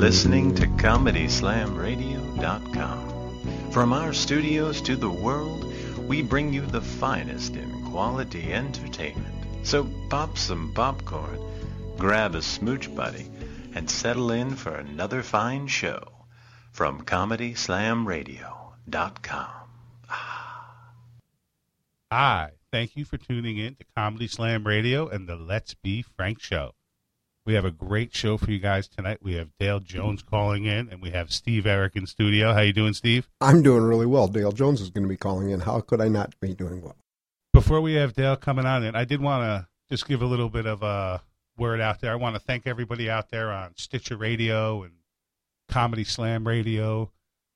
listening to ComedySlamRadio.com. From our studios to the world, we bring you the finest in quality entertainment. So pop some popcorn, grab a smooch buddy, and settle in for another fine show from ComedySlamRadio.com. Hi, thank you for tuning in to Comedy Slam Radio and the Let's Be Frank show. We have a great show for you guys tonight. We have Dale Jones calling in, and we have Steve Arik in studio. How you doing, Steve? I'm doing really well. Dale Jones is going to be calling in. How could I not be doing well? Before we have Dale coming on in, I did want to just give a little bit of a word out there. I want to thank everybody out there on Stitcher Radio and Comedy Slam Radio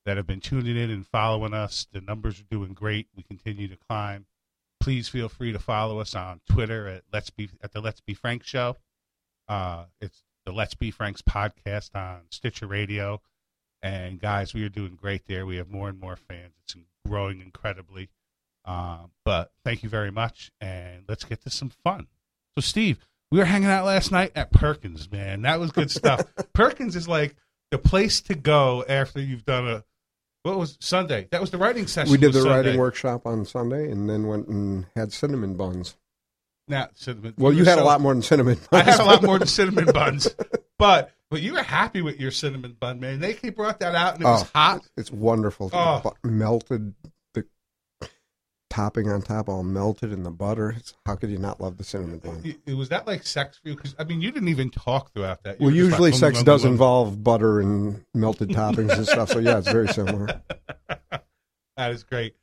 that have been tuning in and following us. The numbers are doing great. We continue to climb. Please feel free to follow us on Twitter at Let's Be at the Let's Be Frank Show. Uh, it's the Let's Be Franks podcast on Stitcher Radio. And guys, we are doing great there. We have more and more fans. It's growing incredibly. Uh, but thank you very much, and let's get to some fun. So, Steve, we were hanging out last night at Perkins, man. That was good stuff. Perkins is like the place to go after you've done a what was Sunday? That was the writing session. We did the was writing workshop on Sunday and then went and had cinnamon buns. Now, cinnamon. Well, you had a lot more than cinnamon I had a lot more than cinnamon buns, but but you were happy with your cinnamon bun, man. They brought that out and it was Oh, hot. It's wonderful. Oh. The melted, the topping on top all melted in the butter. It's, how could you not love the cinnamon bun? It- it- was that like sex for you? Because I mean, you didn't even talk throughout that. You Well, usually like, sex "Mm, does involve butter and melted toppings and stuff. So yeah, it's very similar. That is great.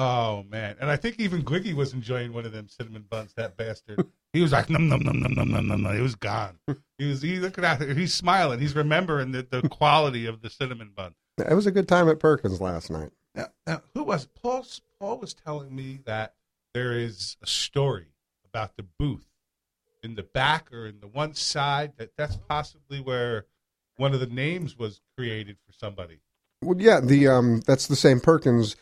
Oh man, and I think even Gwiggy was enjoying one of them cinnamon buns. That bastard. He was like num num num num num num num. num. It was gone. He was. He looking at it. He's smiling. He's remembering the, the quality of the cinnamon bun. It was a good time at Perkins last night. Now, now, who was it? Paul? Paul was telling me that there is a story about the booth in the back or in the one side that that's possibly where one of the names was created for somebody. Well, yeah, the um, that's the same Perkins.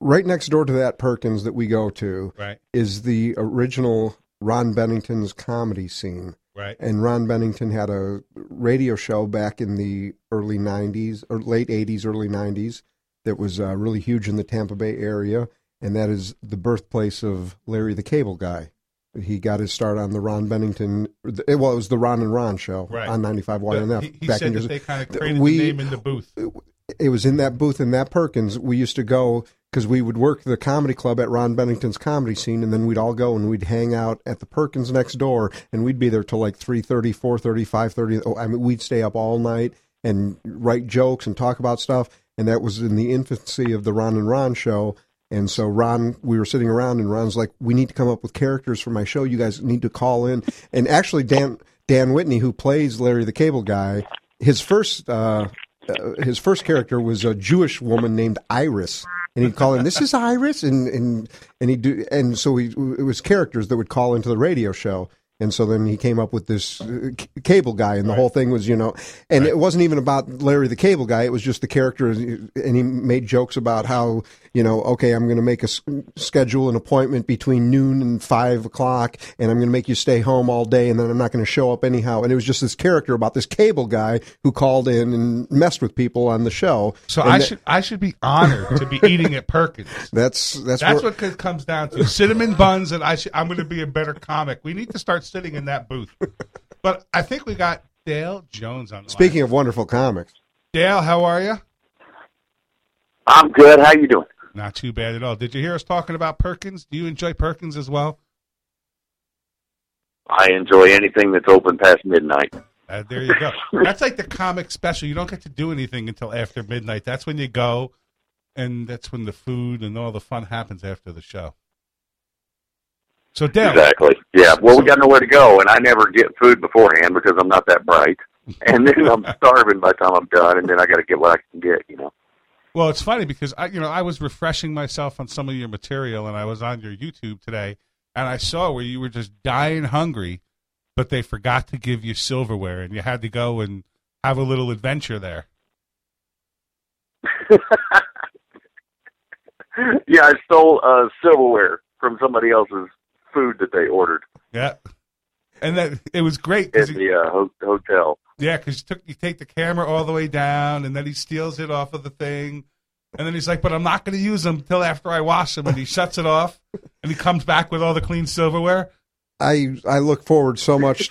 Right next door to that Perkins that we go to Right. is the original Ron Bennington's comedy scene. Right. And Ron Bennington had a radio show back in the early 90s or late 80s, early 90s that was uh, really huge in the Tampa Bay area. And that is the birthplace of Larry the Cable Guy. He got his start on the Ron Bennington, well, it was the Ron and Ron show Right. on 95 The- YNF. he he back said in that years- they kind of created we- the name in the booth. it was in that booth in that Perkins. We used to go because we would work the comedy club at Ron Bennington's comedy scene, and then we'd all go and we'd hang out at the Perkins next door, and we'd be there till like 3.30, 4.30, 5.30. Oh, I mean, we'd stay up all night and write jokes and talk about stuff, and that was in the infancy of the Ron and Ron show. And so Ron, we were sitting around, and Ron's like, "We need to come up with characters for my show. You guys need to call in." And actually, Dan Dan Whitney, who plays Larry the Cable Guy, his first uh, uh, his first character was a Jewish woman named Iris, and he'd call in, "This is Iris," and and and he do, and so he, it was characters that would call into the radio show. And so then he came up with this uh, c- cable guy, and the whole thing was, you know, and it wasn't even about Larry the cable guy. It was just the character, and he made jokes about how, you know, okay, I'm going to make a s- schedule an appointment between noon and five o'clock, and I'm going to make you stay home all day, and then I'm not going to show up anyhow. And it was just this character about this cable guy who called in and messed with people on the show. So And I that- should I should be honored to be eating at Perkins. That's that's, That's where- what it comes down to. Cinnamon buns, and I should, I'm going to be a better comic. We need to start sitting in that booth. But I think we got Dale Jones on. The Speaking of wonderful comics. Dale, how are you? I'm good. How you doing? Not too bad at all. Did you hear us talking about Perkins? Do you enjoy Perkins as well? I enjoy anything that's open past midnight. Uh, there you go. That's like the comic special. You don't get to do anything until after midnight. That's when you go, and that's when the food and all the fun happens after the show. So, Dale, Exactly. Yeah. Well, we got nowhere to go, and I never get food beforehand because I'm not that bright. And then I'm starving by the time I'm done, and then I got to get what I can get. You know. Well, it's funny because I, you know, I was refreshing myself on some of your material, and I was on your YouTube today, and I saw where you were just dying hungry, but they forgot to give you silverware, and you had to go and have a little adventure there. yeah, I stole uh, silverware from somebody else's food that they ordered. Yeah. And that it was great at because the uh, ho- hotel. yeah, because you took you take the camera all the way down, and then he steals it off of the thing, and then he's like, "But I'm not going to use them until after I wash them," and he shuts it off, and he comes back with all the clean silverware. I I look forward so much.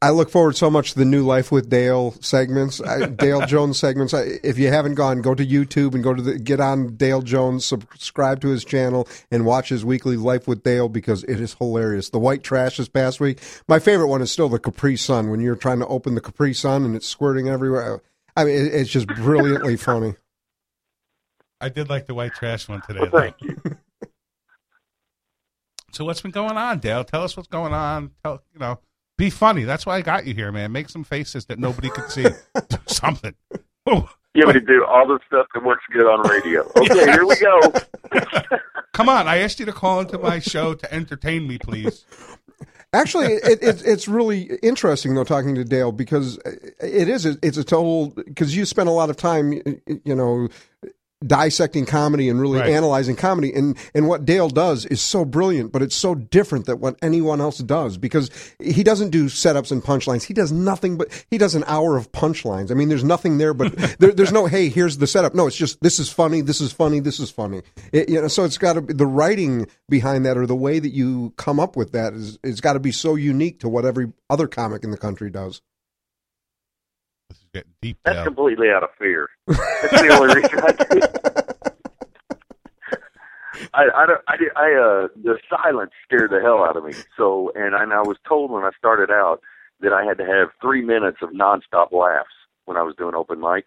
I look forward so much to the new Life with Dale segments, I, Dale Jones segments. I, if you haven't gone, go to YouTube and go to the get on Dale Jones, subscribe to his channel, and watch his weekly Life with Dale because it is hilarious. The white trash this past week. My favorite one is still the Capri Sun when you're trying to open the Capri Sun and it's squirting everywhere. I mean, it, it's just brilliantly funny. I did like the white trash one today. Well, thank you. So what's been going on, Dale? Tell us what's going on. Tell you know, be funny. That's why I got you here, man. Make some faces that nobody could see. Do something. Oh, You want me to do all the stuff that works good on radio. Okay, here we go. come on! I asked you to call into my show to entertain me, please. Actually, it, it, it's really interesting though talking to Dale because it is it's a total because you spend a lot of time you know dissecting comedy and really Right. analyzing comedy. And and what Dale does is so brilliant but it's so different than what anyone else does because he doesn't do setups and punchlines. He does nothing but he does an hour of punchlines. I mean there's nothing there but there, there's no hey here's the setup. No it's just this is funny this is funny this is funny. It- you know so it's got to be the writing behind that or the way that you come up with that is it's got to be so unique to what every other comic in the country does Deep, That's Dale. completely out of fear. That's the only reason I do. I I don't I, did- I uh the silence scared the hell out of me. So and I, and I was told when I started out that I had to have three minutes of nonstop laughs when I was doing open mic.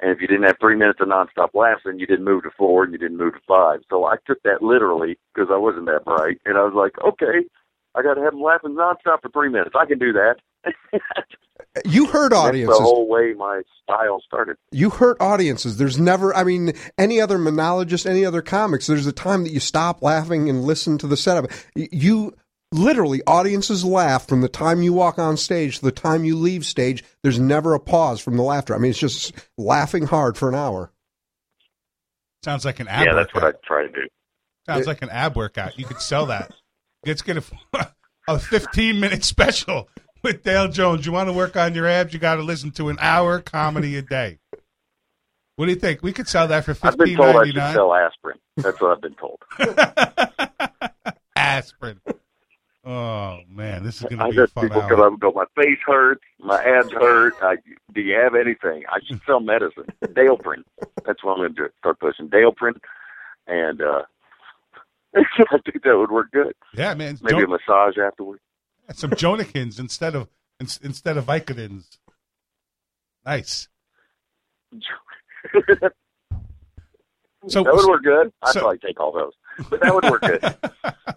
And if you didn't have three minutes of nonstop laughs, then you didn't move to four and you didn't move to five. So I took that literally because I wasn't that bright, and I was like, okay, I got to have them laughing nonstop for three minutes. I can do that. you hurt audiences. That's the whole way my style started. you hurt audiences. There's never, I mean, any other monologist, any other comics, there's a time that you stop laughing and listen to the setup. You literally, audiences laugh from the time you walk on stage to the time you leave stage. There's never a pause from the laughter. I mean, it's just laughing hard for an hour. Sounds like an ab yeah, that's what I try to do. Sounds like an ab workout. You could sell that. Let's get a, a 15 minute special with Dale Jones. You want to work on your abs? You got to listen to an hour comedy a day. What do you think? We could sell that for fifteen ninety nine. I've been told I should sell aspirin. That's what I've been told. Aspirin. Oh man, this is going to be a fun people hour. come up and go, my face hurts, my abs hurt. I, do you have anything? I should sell medicine. Daleprint. That's what I'm going to do. Start pushing Daleprint, and uh, I think that would work good. Yeah, man. Maybe a massage afterwards. Some Jonikins instead of in, instead of Vicodins. Nice. so that would work good. I'd so- probably take all those, but that would work good.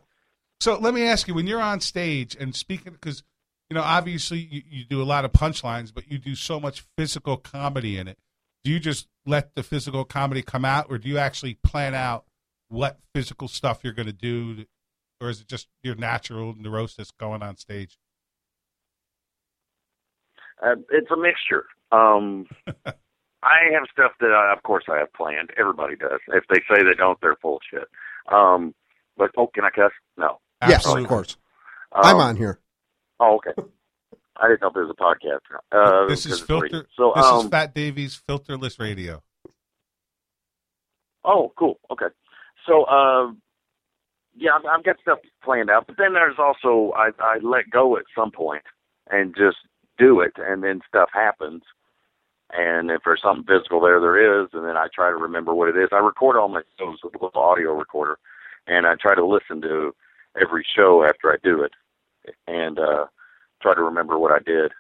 So let me ask you: when you're on stage and speaking, because you know, obviously you, you do a lot of punchlines, but you do so much physical comedy in it. Do you just let the physical comedy come out, or do you actually plan out what physical stuff you're going to do, or is it just your natural neurosis going on stage? Uh, it's a mixture. Um, I have stuff that, I, of course, I have planned. Everybody does. If they say they don't, they're full shit. Um, but oh, can I cuss? No. Yes, Absolutely. of course. Um, I'm on here. Oh, okay. I didn't know if there was a podcast. Uh, this is 'cause it's radio. filter. So, this um, is Fat Davies filterless radio. oh, cool. Okay. So, uh, yeah, I've, I've got stuff planned out, but then there's also I, I let go at some point and just do it, and then stuff happens. And if there's something physical there, there is, and then I try to remember what it is. I record all my shows with a little audio recorder, and I try to listen to every show after I do it, and uh, try to remember what I did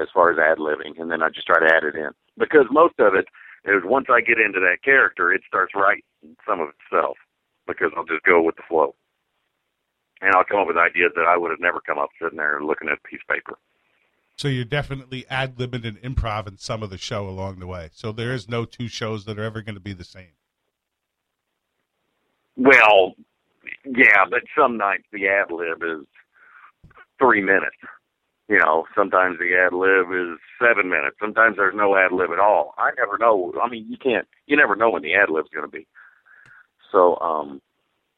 as far as ad libbing, and then I just try to add it in because most of it is once I get into that character, it starts writing some of itself because I'll just go with the flow, and I'll come up with ideas that I would have never come up sitting there looking at a piece of paper. So you're definitely ad libbing and improv in some of the show along the way. So there is no two shows that are ever going to be the same. Well, yeah, but some nights the ad lib is three minutes. You know, sometimes the ad lib is seven minutes. Sometimes there's no ad lib at all. I never know. I mean, you can't. You never know when the ad lib's going to be. So, um,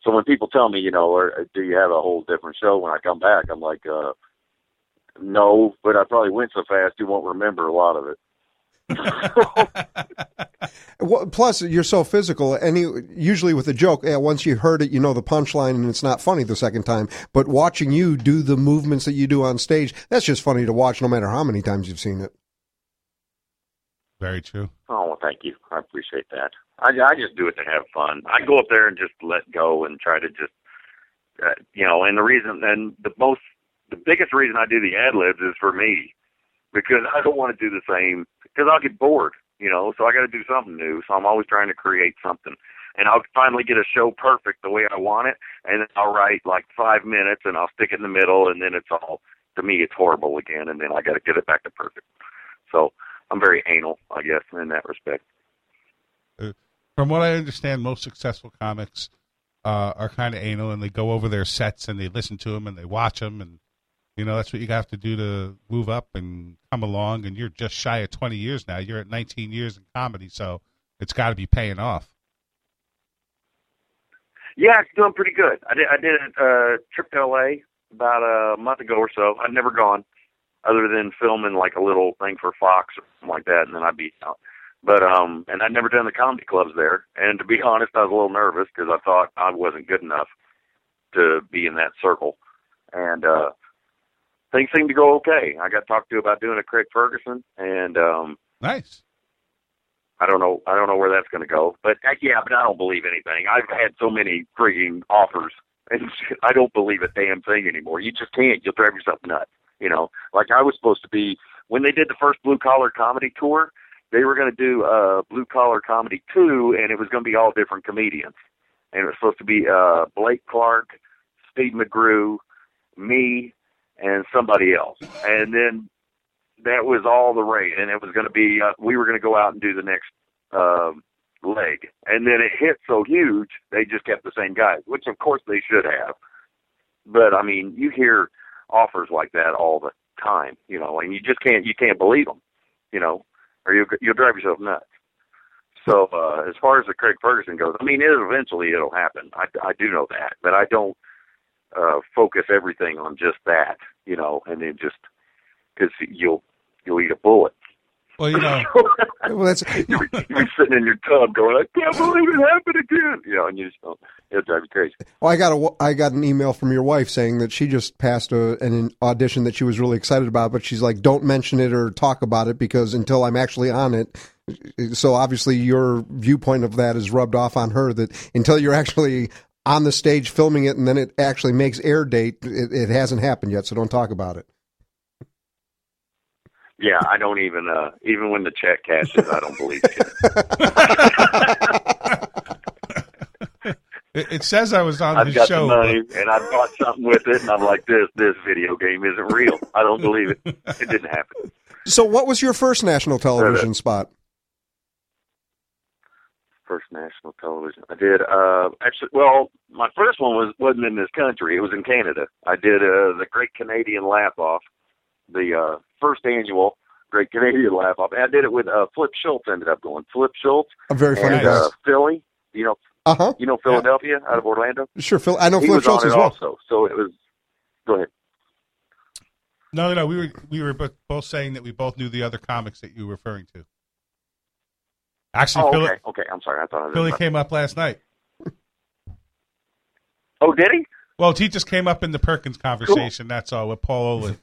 so when people tell me, you know, or do you have a whole different show when I come back? I'm like, uh, No, but I probably went so fast you won't remember a lot of it. Well, plus, you're so physical. Any usually with a joke, yeah, once you heard it, you know the punchline, and it's not funny the second time. But watching you do the movements that you do on stage, that's just funny to watch, no matter how many times you've seen it. Very true. Oh, well, thank you. I appreciate that. I, I just do it to have fun. I go up there and just let go and try to just, uh, you know, and the reason, and the most, the biggest reason I do the ad libs is for me because I don't want to do the same because I'll get bored, you know, so I got to do something new. So I'm always trying to create something. And I'll finally get a show perfect the way I want it, and then I'll write like five minutes, and I'll stick it in the middle, and then it's all to me it's horrible again, and then I got to get it back to perfect. So I'm very anal, I guess, in that respect. From what I understand, most successful comics uh, are kind of anal, and they go over their sets and they listen to them and they watch them, and you know that's what you have to do to move up and come along. And you're just shy of 20 years now. You're at 19 years in comedy, so it's got to be paying off. Yeah, it's doing pretty good. I did I did a uh, trip to LA about a month ago or so. I'd never gone, other than filming like a little thing for Fox or something like that, and then I'd be out. But um, and I'd never done the comedy clubs there. And to be honest, I was a little nervous because I thought I wasn't good enough to be in that circle. And uh, things seemed to go okay. I got talked to about doing a Craig Ferguson, and um, Nice. I don't know. I don't know where that's going to go. But uh, yeah, but I don't believe anything. I've had so many freaking offers, and I don't believe a damn thing anymore. You just can't. You'll drive yourself nuts. You know, like I was supposed to be when they did the first blue collar comedy tour. They were going to do uh, blue collar comedy two, and it was going to be all different comedians. And it was supposed to be uh, Blake Clark, Steve McGrew, me, and somebody else. And then that was all the rate, and it was going to be uh, we were going to go out and do the next um, leg, and then it hit so huge they just kept the same guys, which of course they should have. But I mean, you hear offers like that all the time, you know, and you just can't you can't believe them, you know, or you you'll drive yourself nuts. So uh, as far as the Craig Ferguson goes, I mean, it eventually it'll happen. I, I do know that, but I don't uh, focus everything on just that, you know, and then just because you'll you'll eat a bullet. Well, you know, Well, that's you're, you're sitting in your tub going, I can't believe it happened again. You know, and you just don't, it'll drive you crazy. Well, I got a I got an email from your wife saying that she just passed a, an audition that she was really excited about, but she's like, "Don't mention it or talk about it because until I'm actually on it." So obviously, your viewpoint of that is rubbed off on her. That until you're actually on the stage filming it and then it actually makes air date, it, it hasn't happened yet. So don't talk about it. Yeah, I don't even, uh, even when the check cashes, I don't believe it. it, it says I was on I've his got show. the money and I bought something with it, and I'm like, this, this video game isn't real. I don't believe it. It didn't happen. So, what was your first national television spot? First national television. I did, uh, actually, well, my first one was, wasn't in this country. It was in Canada. I did, uh, the Great Canadian Laugh Off, the, uh, first annual Great Canadian Laugh Off. And I did it with, uh, Flip Schultz ended up going. Flip Schultz A very funny and, guy. uh, Philly. You know, Uh huh. you know Philadelphia out of Orlando? Sure, Phil. I know he Flip was Schultz on it as well. also. So it was, go ahead. No, no, we were we were both saying that we both knew the other comics that you were referring to. Actually, Oh, Philly, okay. Okay. I'm sorry. I thought I was Philly came up last night. Oh, did he? Well, he just came up in the Perkins conversation. That's all with Paul Olin.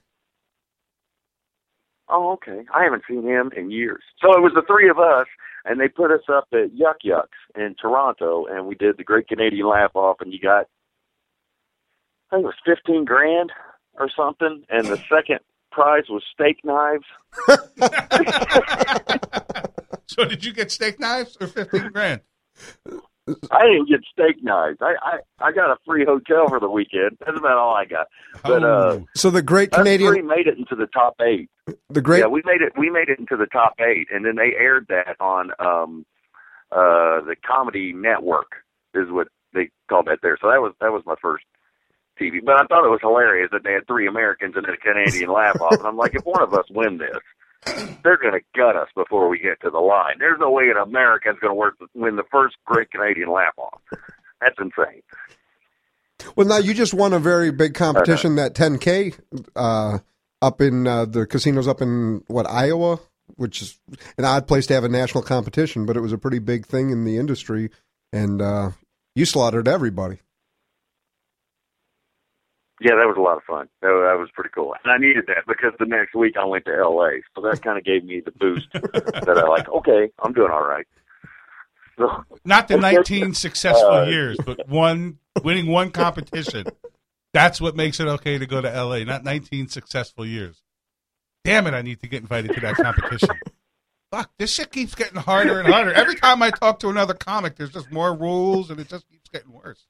Oh, okay. I haven't seen him in years. So it was the three of us, and they put us up at Yuk Yuk's in Toronto, and we did the Great Canadian Laugh Off, and you got, I think it was fifteen grand or something, and the second prize was steak knives. so, did you get steak knives or fifteen grand? I didn't get steak knives. I I, I got a free hotel for the weekend. That's about all I got. But uh, Oh. So the Great us Canadian, made it into the top eight. the Great Yeah, we made it. We made it into the top eight, and then they aired that on um, uh, the Comedy Network, is what they called that there. So that was that was my first TV. But I thought it was hilarious that they had three Americans and a Canadian laugh off, and I'm like, if one of us win this, they're going to gut us before we get to the line. There's no way an American's going to work win the first Great Canadian laugh off. That's insane. Well, now you just won a very big competition, that 10K uh, up in uh, the casinos up in what Iowa, which is an odd place to have a national competition, but it was a pretty big thing in the industry, and uh, you slaughtered everybody. Yeah, that was a lot of fun. That, that was pretty cool, and I needed that because the next week I went to L.A., so that kind of gave me the boost that I like. Okay, I'm doing all right. So, Not the 19 successful uh, years, but one winning one competition. That's what makes it okay to go to LA, not 19 successful years. Damn it, I need to get invited to that competition. Fuck, this shit keeps getting harder and harder. Every time I talk to another comic, there's just more rules and it just keeps getting worse.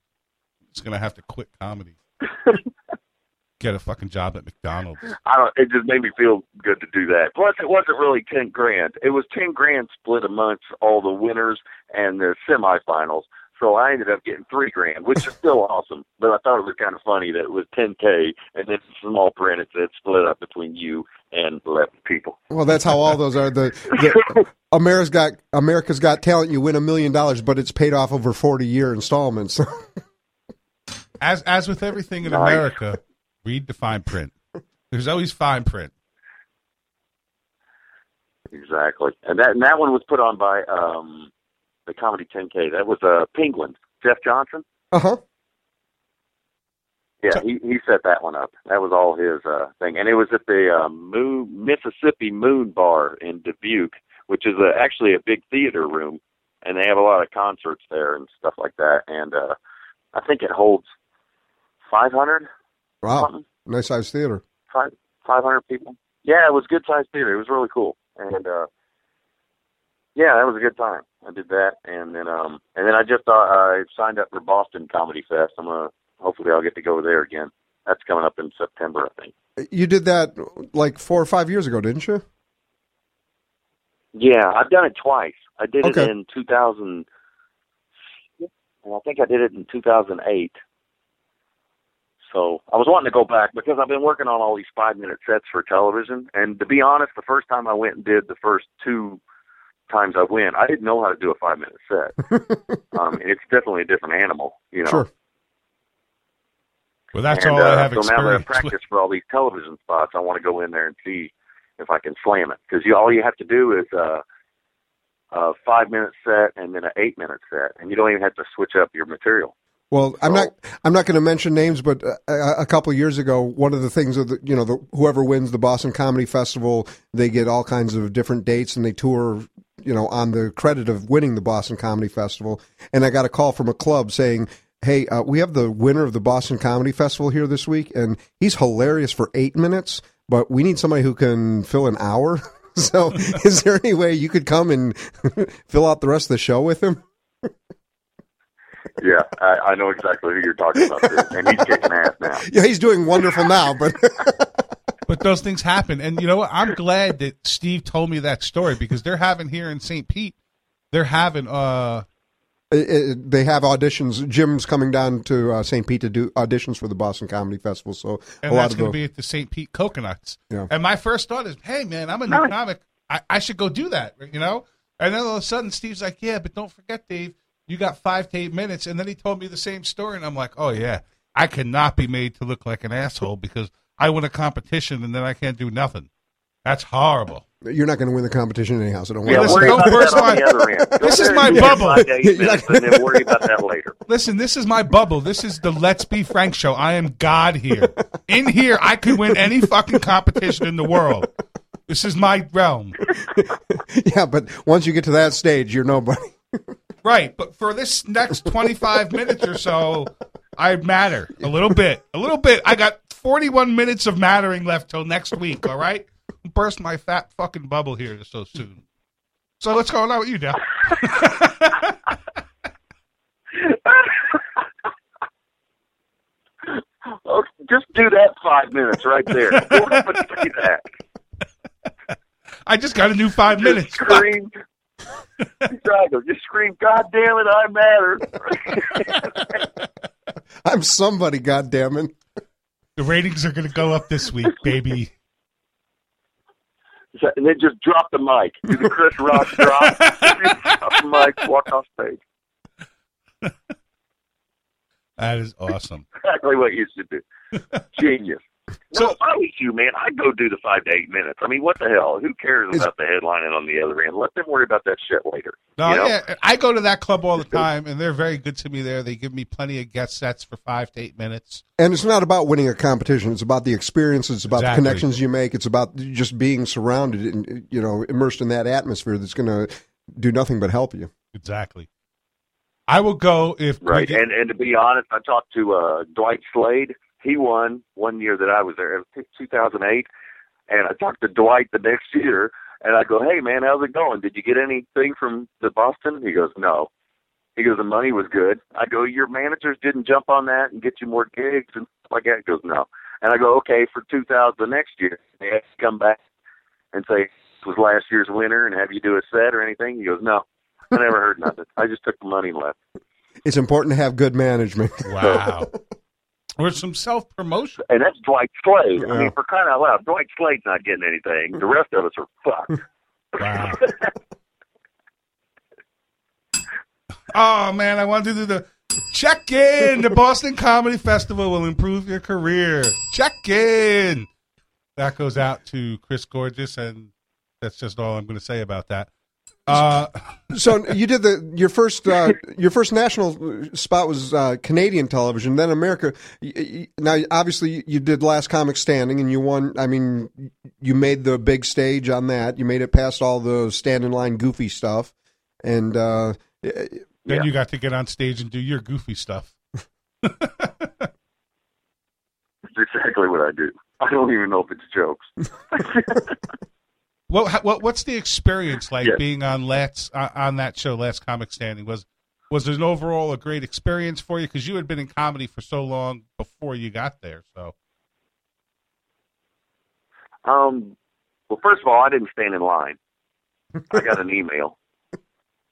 Just going to have to quit comedy. Get a fucking job at McDonald's. I don't. It just made me feel good to do that. Plus, it wasn't really ten grand. It was ten grand split amongst all the winners and the semifinals. So I ended up getting three grand, which is still awesome. But I thought it was kind of funny that it was ten k, and then small print it said split up between you and eleven people. Well, that's how all those are. The, the America's got America's Got Talent. You win a million dollars, but it's paid off over forty year installments. As as with everything in Nice. America, read the fine print. There's always fine print. Exactly, and that and that one was put on by um the comedy 10k. That was uh Penguin Jeff Johnson. uh huh. Yeah, he he set that one up. That was all his uh thing, and it was at the uh, Moon Mississippi Moon Bar in Dubuque, which is a, actually a big theater room, and they have a lot of concerts there and stuff like that. And uh I think it holds 500 Wow, something, nice sized theater. five 500 people. Yeah, it was good sized theater. It was really cool, and uh yeah, that was a good time. I did that, and then um and then I just uh, I signed up for Boston Comedy Fest. I'm gonna hopefully I'll get to go there again. That's coming up in September, I think. You did that like four or five years ago, didn't you? Yeah, I've done it twice. I did Okay. it in 2000, and I think I did it in 2008. So I was wanting to go back because I've been working on all these five minute sets for television. And to be honest, the first time I went and did the first two times I went, I didn't know how to do a five minute set. um, and it's definitely a different animal, you know. Sure. Well, that's and, all uh, I have so now that I've practiced for all these television spots, I want to go in there and see if I can slam it. Because you, all you have to do is uh, a five minute set and then an eight minute set, and you don't even have to switch up your material. Well, I'm not. I'm not going to mention names, but uh, a, a couple of years ago, one of the things of the, you know, the, whoever wins the Boston Comedy Festival, they get all kinds of different dates, and they tour, you know, on the credit of winning the Boston Comedy Festival. And I got a call from a club saying, "Hey, uh, we have the winner of the Boston Comedy Festival here this week, and he's hilarious for eight minutes, but we need somebody who can fill an hour." So, is there any way you could come and fill out the rest of the show with him? Yeah, I, I know exactly who you're talking about, too. and he's kicking ass now. Yeah, he's doing wonderful now, but But those things happen, and you know what? I'm glad that Steve told me that story because they're having here in St. Pete, they're having uh It- it- they have auditions. Jim's coming down to uh, St. Pete to do auditions for the Boston Comedy Festival. So and a lot that's of going the to be at the St. Pete Coconuts. Yeah. And my first thought is, hey man, I'm a new comic. I, I should go do that, you know. And then all of a sudden, Steve's like, yeah, but don't forget, Dave, you got five to eight minutes. And then he told me the same story, and I'm like, oh yeah, I cannot be made to look like an asshole because I win a competition and then I can't do nothing. That's horrible. you're not going to win the competition anyhow. So don't Yeah, worry. listen, worry don't about that on the other end. Go This is my bubble. five minutes, and then worry about that later. Listen, this is my bubble. This is the Let's Be Frank show. I am God here. In here, I could win any fucking competition in the world. This is my realm. yeah, but once you get to that stage, you're nobody. Right, but for this next 25 minutes or so, I matter a little bit. A little bit. I got 41 minutes of mattering left till next week, all right? Burst my fat fucking bubble here so soon. So what's going on with you, Dal? Oh, just do that five minutes right there. Go up and say that. I just got a new five Just minutes. Scream. Just scream, God damn it, I matter. I'm somebody. God damn it. The ratings are going to go up this week, baby. and then just drop the mic. Do the Chris Rock drop. drop the mic, walk off stage. That is awesome. Exactly what you should do. Genius. Well, if I was you, man, I'd go do the five to eight minutes. I mean, what the hell? Who cares It's- about the headlining on the other end? Let them worry about that shit later. No, you know? yeah, I go to that club all the time, and they're very good to me there. They give me plenty of guest sets for five to eight minutes. And it's not about winning a competition. It's about the experience. It's about Exactly. the connections you make. It's about just being surrounded and you know immersed in that atmosphere that's going to do nothing but help you. Exactly. I will go if Right. Greg- And and to be honest, I talked to uh Dwight Slade. He won one year that I was there, it was 2008. And I talked to Dwight the next year, and I go, "Hey man, how's it going? Did you get anything from the Boston?" He goes, "No." He goes, "The money was good." I go, "Your managers didn't jump on that and get you more gigs and stuff like that." He goes, "No." And I go, "Okay, for 2000 the next year, they have to come back and say this was last year's winner and have you do a set or anything?" He goes, "No." I never heard nothing. I just took the money and left. It's important to have good management. wow, or some self promotion. and that's Dwight Slade. I Yeah. mean, for crying out loud, Dwight Slade's not getting anything. The rest of us are fucked. Wow. Oh man, I want to do the check in. The Boston Comedy Festival will improve your career. Check in. That goes out to Chris Gorgeous, and that's just all I'm going to say about that. Uh, so you did the your first uh, your first national spot was uh, Canadian television, then America. Y- y- Now, obviously, you did Last Comic Standing, and you won. I mean, you made the big stage on that. You made it past all the stand in line goofy stuff, and uh, then Yeah. you got to get on stage and do your goofy stuff. That's exactly what I do. I don't even know if it's jokes. What, what what's the experience like Yeah. being on Last uh, on that show, Last Comic Standing? Was was it an overall a great experience for you because you had been in comedy for so long before you got there? So Um, well, first of all, I didn't stand in line. I got an email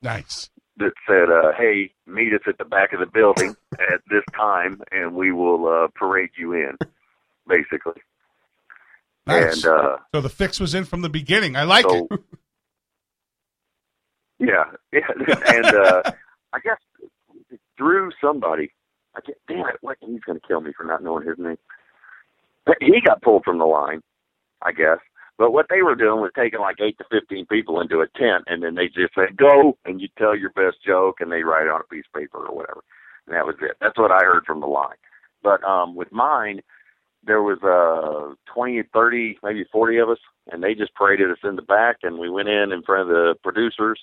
nice. that said, uh, "Hey, meet us at the back of the building at this time, and we will uh, parade you in." Basically, Nice. and uh, so the fix was in from the beginning. I like so it. yeah, yeah, and uh, I guess through somebody. I get, damn it! What, he's going to kill me for not knowing his name. But he got pulled from the line, I guess. But what they were doing was taking like eight to fifteen people into a tent, and then they just said go, and you tell your best joke, and they write it on a piece of paper or whatever. And that was it. That's what I heard from the line. But um, with mine, there was uh, 20, 30, maybe 40 of us, and they just paraded us in the back, and we went in in front of the producers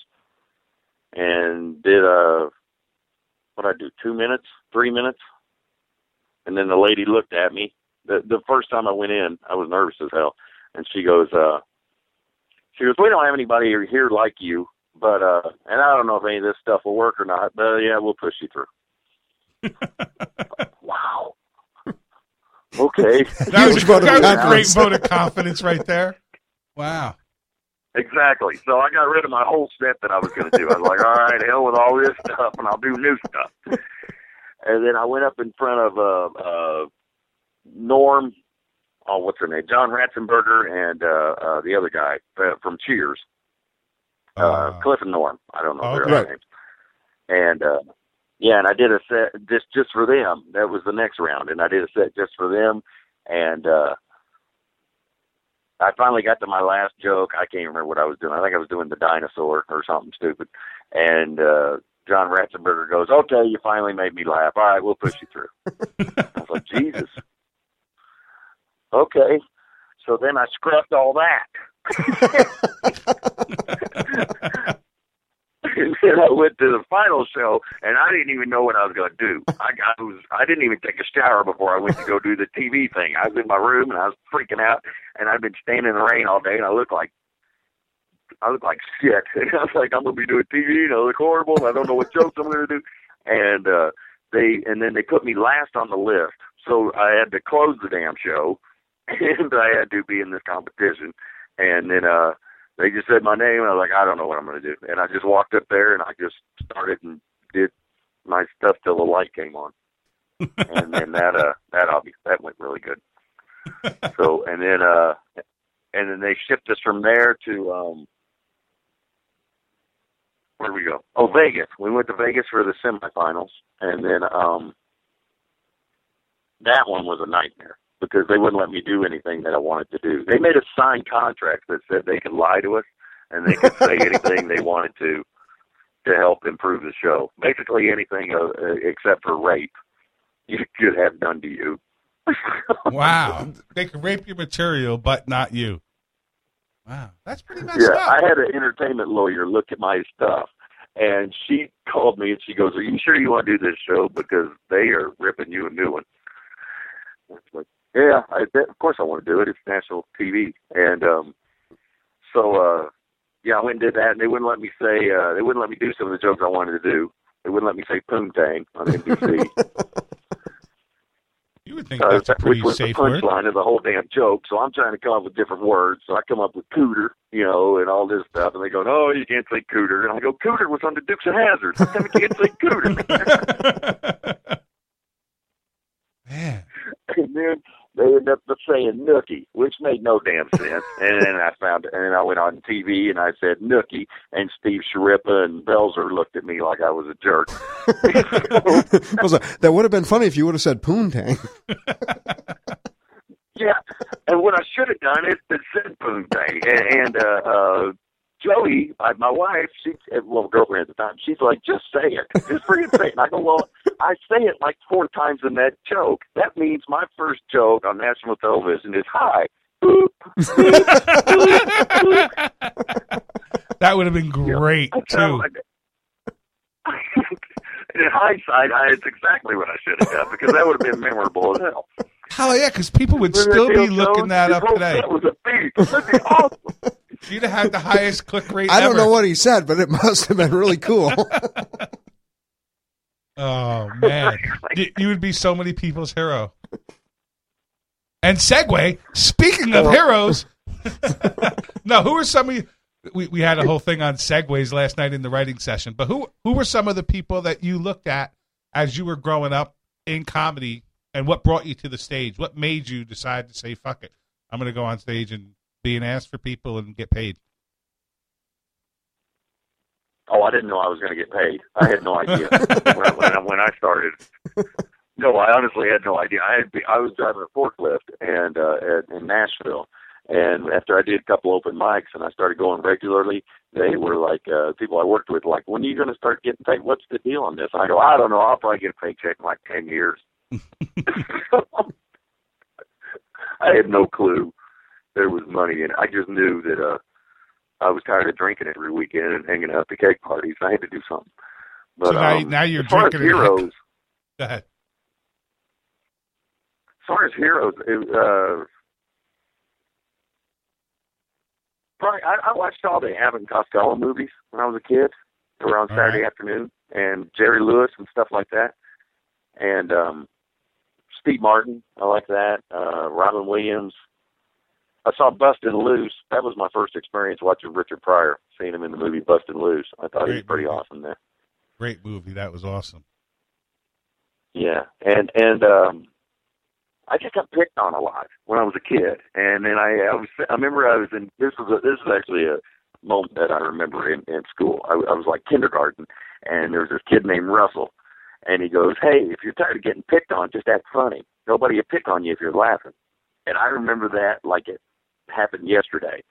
and did a what I do two minutes, three minutes, and then the lady looked at me. The the first time I went in, I was nervous as hell, and she goes, uh, she goes, we don't have anybody here like you, but uh, and I don't know if any of this stuff will work or not, but yeah, we'll push you through. wow. Okay. That was, Huge vote of that was a great vote of confidence right there. Wow. Exactly. So I got rid of my whole set that I was going to do. I was like, all right, hell with all this stuff, and I'll do new stuff. And then I went up in front of uh, uh, Norm, oh, what's her name? John Ratzenberger and uh, uh, the other guy uh, from Cheers, uh, Uh, Cliff and Norm. I don't know Okay. their Right. names. And uh, yeah, and I did a set just just for them. That was the next round, and I did a set just for them. And uh, I finally got to my last joke. I can't remember what I was doing. I think I was doing the dinosaur or something stupid. And uh, John Ratzenberger goes, "Okay, you finally made me laugh. All right, we'll push you through." I was like, "Jesus." Okay. So then I scrubbed all that. and then I went to the final show, and I didn't even know what I was going to do. I, I was I didn't even take a shower before I went to go do the TV thing. I was in my room and I was freaking out, and I'd been standing in the rain all day, and I looked like I look like shit. And I was like, I'm gonna be doing TV, and I look horrible, I don't know what jokes I'm gonna do. And uh, they and then they put me last on the list, so I had to close the damn show, and I had to be in this competition. And then uh, they just said my name, and I was like, I don't know what I'm gonna do. And I just walked up there, and I just started and did my stuff till the light came on. and then that uh that obvi- that went really good. So and then uh and then they shipped us from there to um where we go? Oh, Vegas. We went to Vegas for the semifinals, and then um that one was a nightmare. Because they wouldn't let me do anything that I wanted to do. They made us sign contracts that said they could lie to us and they could say anything they wanted to to help improve the show. Basically anything uh, uh except for rape you could have done to you. wow, they could rape your material, but not you. Wow, that's pretty messed yeah, up. I had an entertainment lawyer look at my stuff, and she called me and she goes, "Are you sure you want to do this show? Because they are ripping you a new one." Like, "Yeah, I, of course I want to do it. It's national TV." And um, so, uh, yeah, I went and did that, and they wouldn't let me say, uh, they wouldn't let me do some of the jokes I wanted to do. They wouldn't let me say "poontang" on NBC. You would think that's a pretty which was safe the word. punchline of the whole damn joke. So I'm trying to come up with different words. So I come up with cooter, you know, and all this stuff. And they go, no, you can't say cooter. And I go, cooter was on the Dukes of Hazzard. How come you can't say cooter? Man, and then they ended up saying nookie, which made no damn sense. and then I found, and then I went on TV and I said nookie, and Steve Schirripa and Belzer looked at me like I was a jerk. Was that- that would have been funny if you would have said poontang. Yeah, and what I should have done is said poontang. And, and uh, uh, Joey, my wife, she well, girlfriend at the time, she's like, just say it, just freaking say it. And I go, well, I say it like four times in that joke. That means my first joke on national television is hi. that would have been great I too. sound like- in hindsight, I, it's exactly what I should have done because that would have been memorable as hell. Hell yeah, because people would Remember still be looking Jones? that His up today. That was a beat. That'd be awesome. You'd have had the highest click rate. I don't ever. know what he said, but it must have been really cool. Oh man, Y- you would be so many people's hero. And segue. Speaking of oh. heroes, no, who are some of you? We we had a whole thing on segues last night in the writing session. But who who were some of the people that you looked at as you were growing up in comedy, and what brought you to the stage? What made you decide to say fuck it? I'm going to go on stage and be an ass for people and get paid. Oh, I didn't know I was going to get paid. I had no idea when, I, when, I, when I started. No, I honestly had no idea. I had, I was driving a forklift and uh, at, in Nashville, and after I did a couple open mics and I started going regularly, they were like uh, people I worked with, like, when are you going to start getting paid? What's the deal on this? I go, I don't know. I'll probably get a paycheck in like ten years. I had no clue there was money in it. I just knew that uh I was tired of drinking every weekend and hanging out at the cake parties. I had to do something. But So now- um, now you're as far drinking as heroes. Go ahead. As far as heroes, it, uh, probably I, I watched all the Abbott and Costello movies when I was a kid. They were on All Saturday right. afternoon, and Jerry Lewis and stuff like that, and um, Steve Martin. I like that. Uh, Robin Williams. I saw Bustin' Loose. That was my first experience watching Richard Pryor, seeing him in the movie Bustin' Loose. I thought he was pretty movie. awesome there. Great movie. That was awesome. Yeah, and and um, I just got picked on a lot when I was a kid, and then I I was I remember I was in this was a, this is actually a moment that I remember in in school. I, I was like kindergarten, and there was this kid named Russell, and he goes, "Hey, if you're tired of getting picked on, just act funny. Nobody will pick on you if you're laughing." And I remember that like it happened yesterday,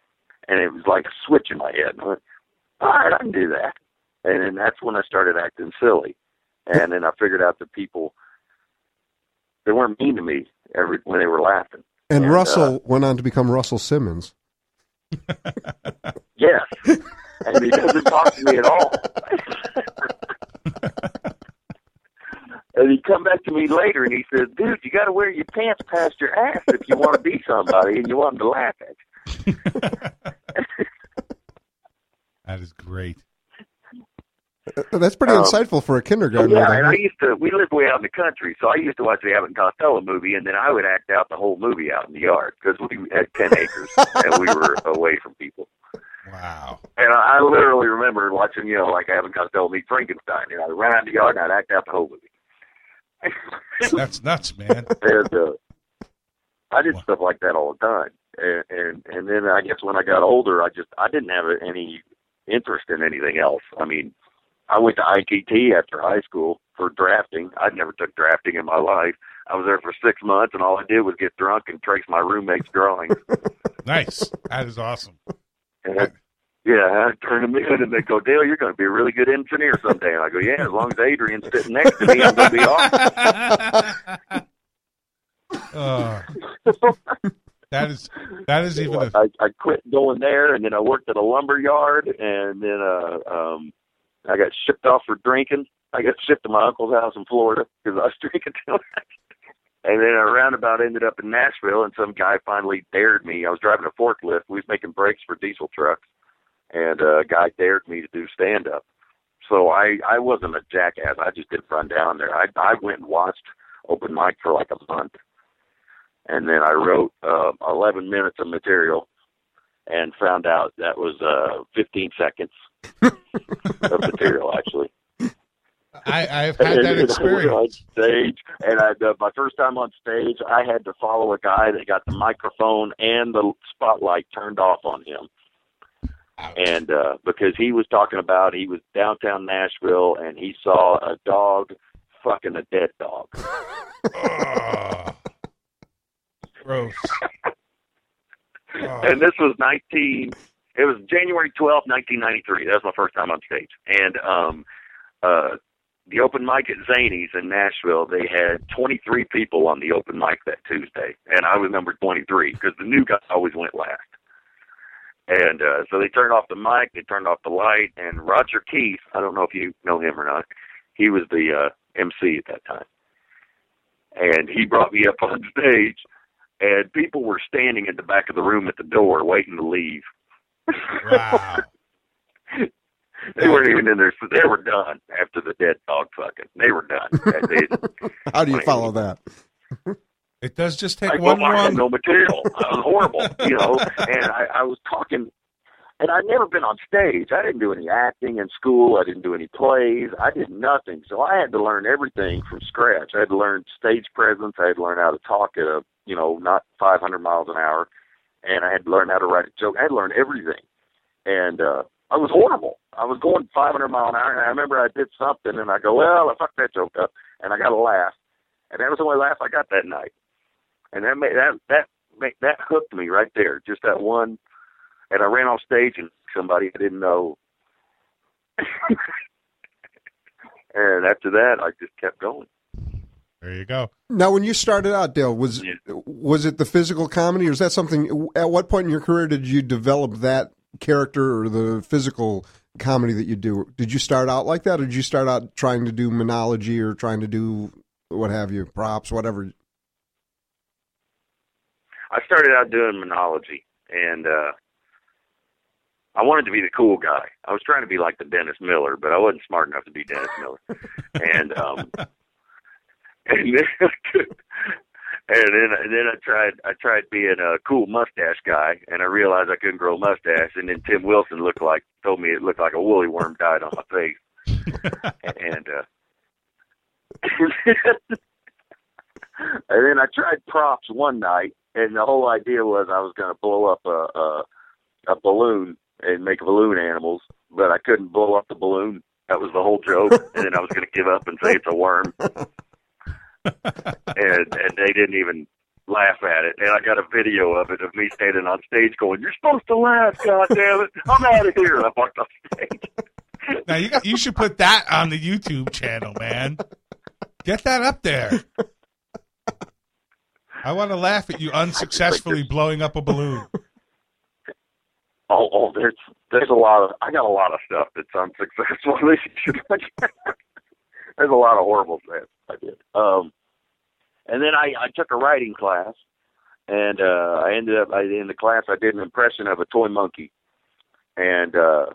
and it was like a switch in my head. And I went, "All right, I can do that." And then that's when I started acting silly and then I figured out that people they weren't mean to me every when they were laughing. And And, uh, Russell went on to become Russell Simmons. Yes, and he doesn't talk to me at all. and he come back to me later and he says, "Dude, you got to wear your pants past your ass if you want to be somebody and you want them to laugh at you." That is great. Uh, That's pretty Um, insightful for a So, kindergartner. yeah, and I used to. We lived way out in the country, so I used to watch the Abbott and Costello movie, and then I would act out the whole movie out in the yard because we had ten acres and we were away from people. Wow. And I, I literally remember watching, you know, like Abbott and Costello meet Frankenstein. You know, I'd run out in the yard and I'd act out the whole movie. That's nuts, man. and uh, I did stuff like that all the time. And, and and then I guess when I got older, I just I didn't have any interest in anything else. I mean, I went to ITT after high school, for drafting. I'd never took drafting in my life. I was there for six months, and all I did was get drunk and trace my roommate's drawings. Nice. That is awesome. And I, yeah, I turn them in, and they go, "Dale, you're going to be a really good engineer someday." And I go, "Yeah, as long as Adrian's sitting next to me, I'm going to be awesome." Uh, that is that is even a, I, I quit going there, and then I worked at a lumber yard, and then uh, um, I got shipped off for drinking. I got shipped to my uncle's house in Florida because I was drinking too much. And then I roundabout ended up in Nashville, and some guy finally dared me. I was driving a forklift. We was making brakes for diesel trucks, and a guy dared me to do stand up. So I I wasn't a jackass. I just didn't run down there. I I went and watched open mic for like a month, and then I wrote uh, 11 minutes of material, and found out that was uh 15 seconds of material actually. I I've had that And was experience. on stage, and I, uh, my first time on stage, I had to follow a guy that got the microphone and the spotlight turned off on him, and uh, because he was talking about he was downtown Nashville and he saw a dog fucking a dead dog. Ugh. Gross. And this was 19 it was january twelfth, 1993 that was my first time on stage and um uh the open mic at zany's in nashville they had 23 people on the open mic that tuesday and i was number 23 because the new guy always went last and uh so they turned off the mic they turned off the light and roger keith i don't know if you know him or not he was the uh mc at that time and he brought me up on stage and people were standing in the back of the room at the door waiting to leave. Wow. They weren't even in there. So They were done after the dead dog fucking. They were done. How do you follow that? It does just take I, one well, I had no material. I was horrible, you know. And I, I was talking, and I'd never been on stage. I didn't do any acting in school. I didn't do any plays. I did nothing. So I had to learn everything from scratch. I had to learn stage presence. I had to learn how to talk at a, you know, not 500 miles an hour, and I had to learn how to write a joke. I had to learn everything, and uh, I was horrible. I was going 500 mile an hour, and I remember I did something, and I go, well, I fucked that joke up, and I got a laugh, and that was the only laugh I got that night, and that made that that made, that hooked me right there, just that one, and I ran off stage and somebody I didn't know, and after that I just kept going. There you go. Now, when you started out, Dale, was Yeah. was it the physical comedy, or is that something? At what point in your career did you develop that character or the physical comedy that you do? Did you start out like that, or did you start out trying to do monology or trying to do what have you, props, whatever? I started out doing monology, and uh, I wanted to be the cool guy. I was trying to be like the Dennis Miller, but I wasn't smart enough to be Dennis Miller. and um, and then and then and then I tried I tried being a cool mustache guy, and I realized I couldn't grow a mustache. And then Tim Wilson looked like told me it looked like a woolly worm died on my face, and. uh and then I tried props one night, and the whole idea was I was going to blow up a, a a balloon and make balloon animals, but I couldn't blow up the balloon. That was the whole joke, and then I was going to give up and say it's a worm, and and they didn't even laugh at it. And I got a video of it of me standing on stage going, "You're supposed to laugh, God damn it! I'm out of here!" I walked off stage. Now you got, you should put that on the YouTube channel, man. Get that up there. I want to laugh at you unsuccessfully blowing up a balloon. Oh, oh, there's there's a lot of I got a lot of stuff that's unsuccessful. There's a lot of horrible things I did. Um, and then I I took a writing class, and uh, I ended up I, in the class I did an impression of a toy monkey, and uh,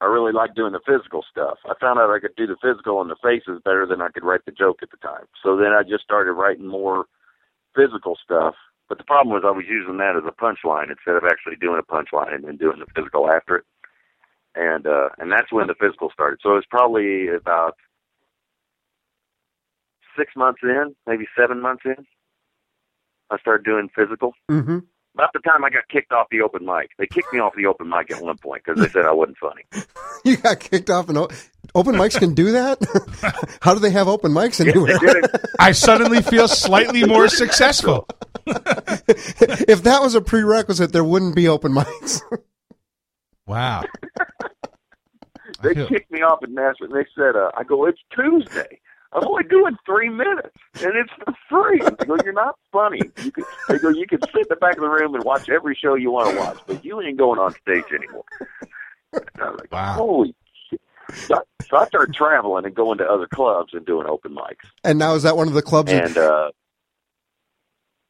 I really liked doing the physical stuff. I found out I could do the physical and the faces better than I could write the joke at the time. So then I just started writing more physical stuff. But the problem was I was using that as a punchline instead of actually doing a punchline and then doing the physical after it. And uh and that's when the physical started. So it was probably about six months in, maybe seven months in. I started doing physical. Mm-hmm. About the time I got kicked off the open mic. They kicked me off the open mic at one point because they said I wasn't funny. You got kicked off an o- open mics can do that? How do they have open mics anywhere? did it. I suddenly feel slightly more successful. if that was a prerequisite, there wouldn't be open mics. Wow. They kicked me off at Nashville. and They said, uh, "I go, it's Tuesday. I'm only doing three minutes, and it's for free." They go, "You're not funny." You could, they go, "You can sit in the back of the room and watch every show you want to watch, but you ain't going on stage anymore." And I was like, Wow. "Holy!" shit. So, I- so I started traveling and going to other clubs and doing open mics, and now is that one of the clubs? that- and uh,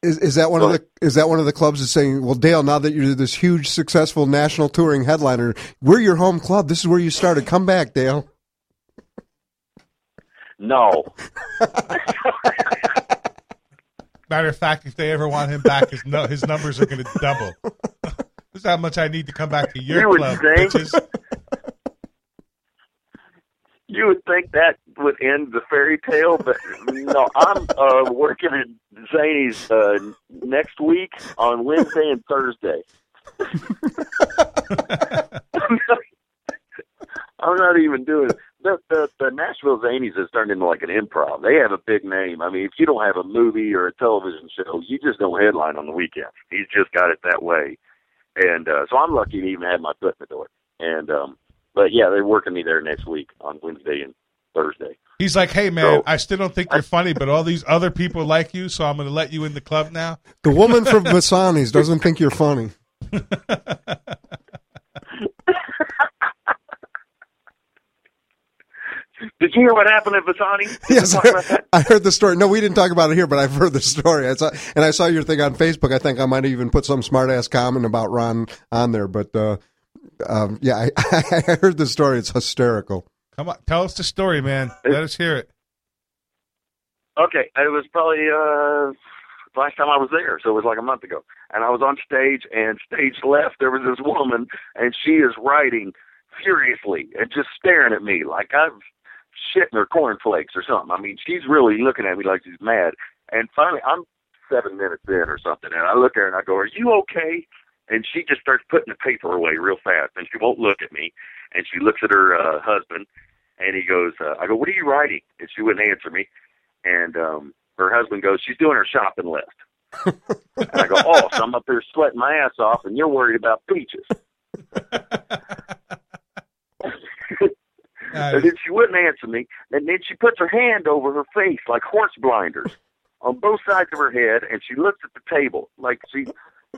is, is that one of the is that one of the clubs that's saying, "Well, Dale, now that you're this huge, successful national touring headliner, we're your home club. This is where you started. Come back, Dale." No, Matter of fact, if they ever want him back, his no, his numbers are going to double. this is how much I need to come back to your You would club, think. bitches. you would think that would end the fairy tale, but no. I'm uh, working at Zany's uh, next week on Wednesday and Thursday. I'm not even doing it. The, the the Nashville Zanies has turned into like an improv. They have a big name. I mean, if you don't have a movie or a television show, you just don't headline on the weekends. He's just got it that way. And uh, so I'm lucky to even have my foot in the door. And um, but yeah, they're working me there next week on Wednesday and Thursday. He's like, hey, man, So- I still don't think you're funny, but all these other people like you, so I'm going to let you in the club now. The woman from Vasani's doesn't think you're funny. Did you hear what happened at Vasani? Yes, you talk about that? I heard the story. No, we didn't talk about it here, but I've heard the story. I saw, and I saw your thing on Facebook. I think I might have even put some smart ass comment about Ron on there. But uh, um, yeah, I, I heard the story. It's hysterical. Come on, tell us the story, man. Let us hear it. Okay, it was probably uh last time I was there, so it was like a month ago. And I was on stage, and stage left, there was this woman, and she is writing furiously and just staring at me like I've shit in her cornflakes or something. I mean, she's really looking at me like she's mad. And finally, I'm seven minutes in or something, and I look at her and I go, "Are you okay?" And she just starts putting the paper away real fast, and she won't look at me. And she looks at her uh, husband, and he goes, uh, "I go, what are you writing?" And she wouldn't answer me. And um, her husband goes, "She's doing her shopping list." and I go, "Oh, so I'm up there sweating my ass off, and you're worried about peaches." And then she wouldn't answer me. And then she puts her hand over her face like horse blinders on both sides of her head, and she looks at the table like she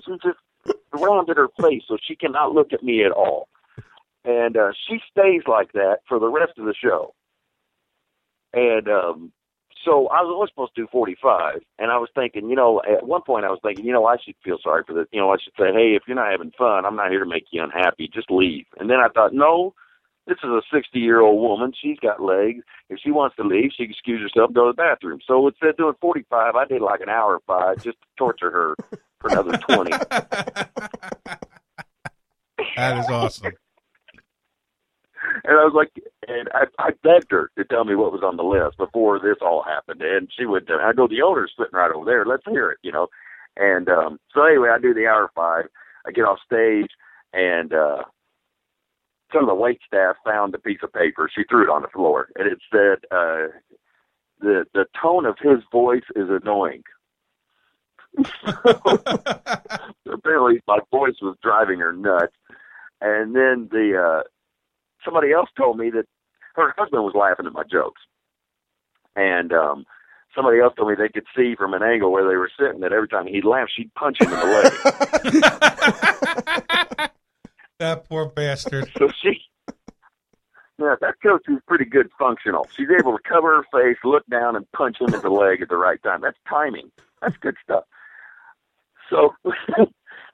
she just rounded her face so she cannot look at me at all. And uh, she stays like that for the rest of the show. And um, so I was only supposed to do 45, and I was thinking, you know, at one point I was thinking, you know, I should feel sorry for this. You know, I should say, hey, if you're not having fun, I'm not here to make you unhappy. Just leave. And then I thought, no, this is a 60 year old woman. She's got legs. If she wants to leave, she can excuse herself, and go to the bathroom. So instead of doing 45, I did like an hour five just to torture her for another 20. that is awesome. And I was like, and I, I begged her to tell me what was on the list before this all happened. And she would, I go, the owner's sitting right over there. Let's hear it, you know. And um, so anyway, I do the hour five. I get off stage, and uh, some of the wait staff found a piece of paper. She threw it on the floor, and it said, uh, "the the tone of his voice is annoying." apparently my voice was driving her nuts. And then the uh somebody else told me that her husband was laughing at my jokes. And um somebody else told me they could see from an angle where they were sitting that every time he'd laugh she'd punch him in the leg. that poor bastard. so she yeah, that coach is pretty good functional. She's able to cover her face, look down, and punch him in the leg at the right time. That's timing. That's good stuff. So,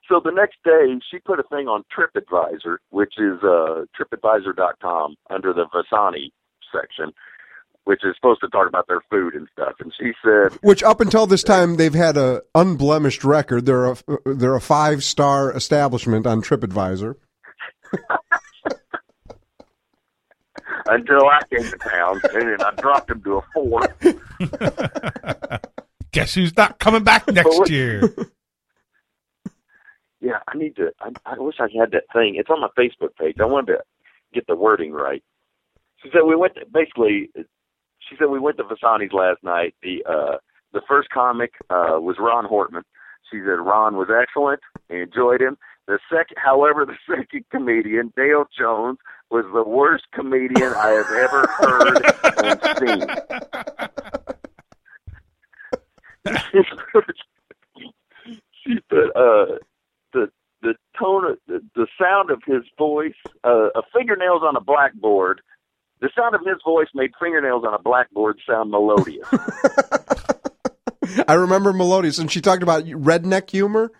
so the next day, she put a thing on TripAdvisor, which is uh, TripAdvisor.com, under the Vasani section, which is supposed to talk about their food and stuff. And she said, Which up until this time they've had a unblemished record. They're a they're a five star establishment on TripAdvisor. until I came to town, and then I dropped him to a four. Guess who's not coming back next year? Yeah, I need to. I, I wish I had that thing. It's on my Facebook page. I wanted to get the wording right. She said we went. To, basically, she said we went to Vasani's last night. The uh, the first comic uh, was Ron Hortman. She said Ron was excellent. I enjoyed him. The second, however, the second comedian, Dale Jones, was the worst comedian I have ever heard and seen. she said, uh, the the tone of the, the sound of his voice, uh, a fingernails on a blackboard. The sound of his voice made fingernails on a blackboard sound melodious. I remember melodious, and she talked about redneck humor.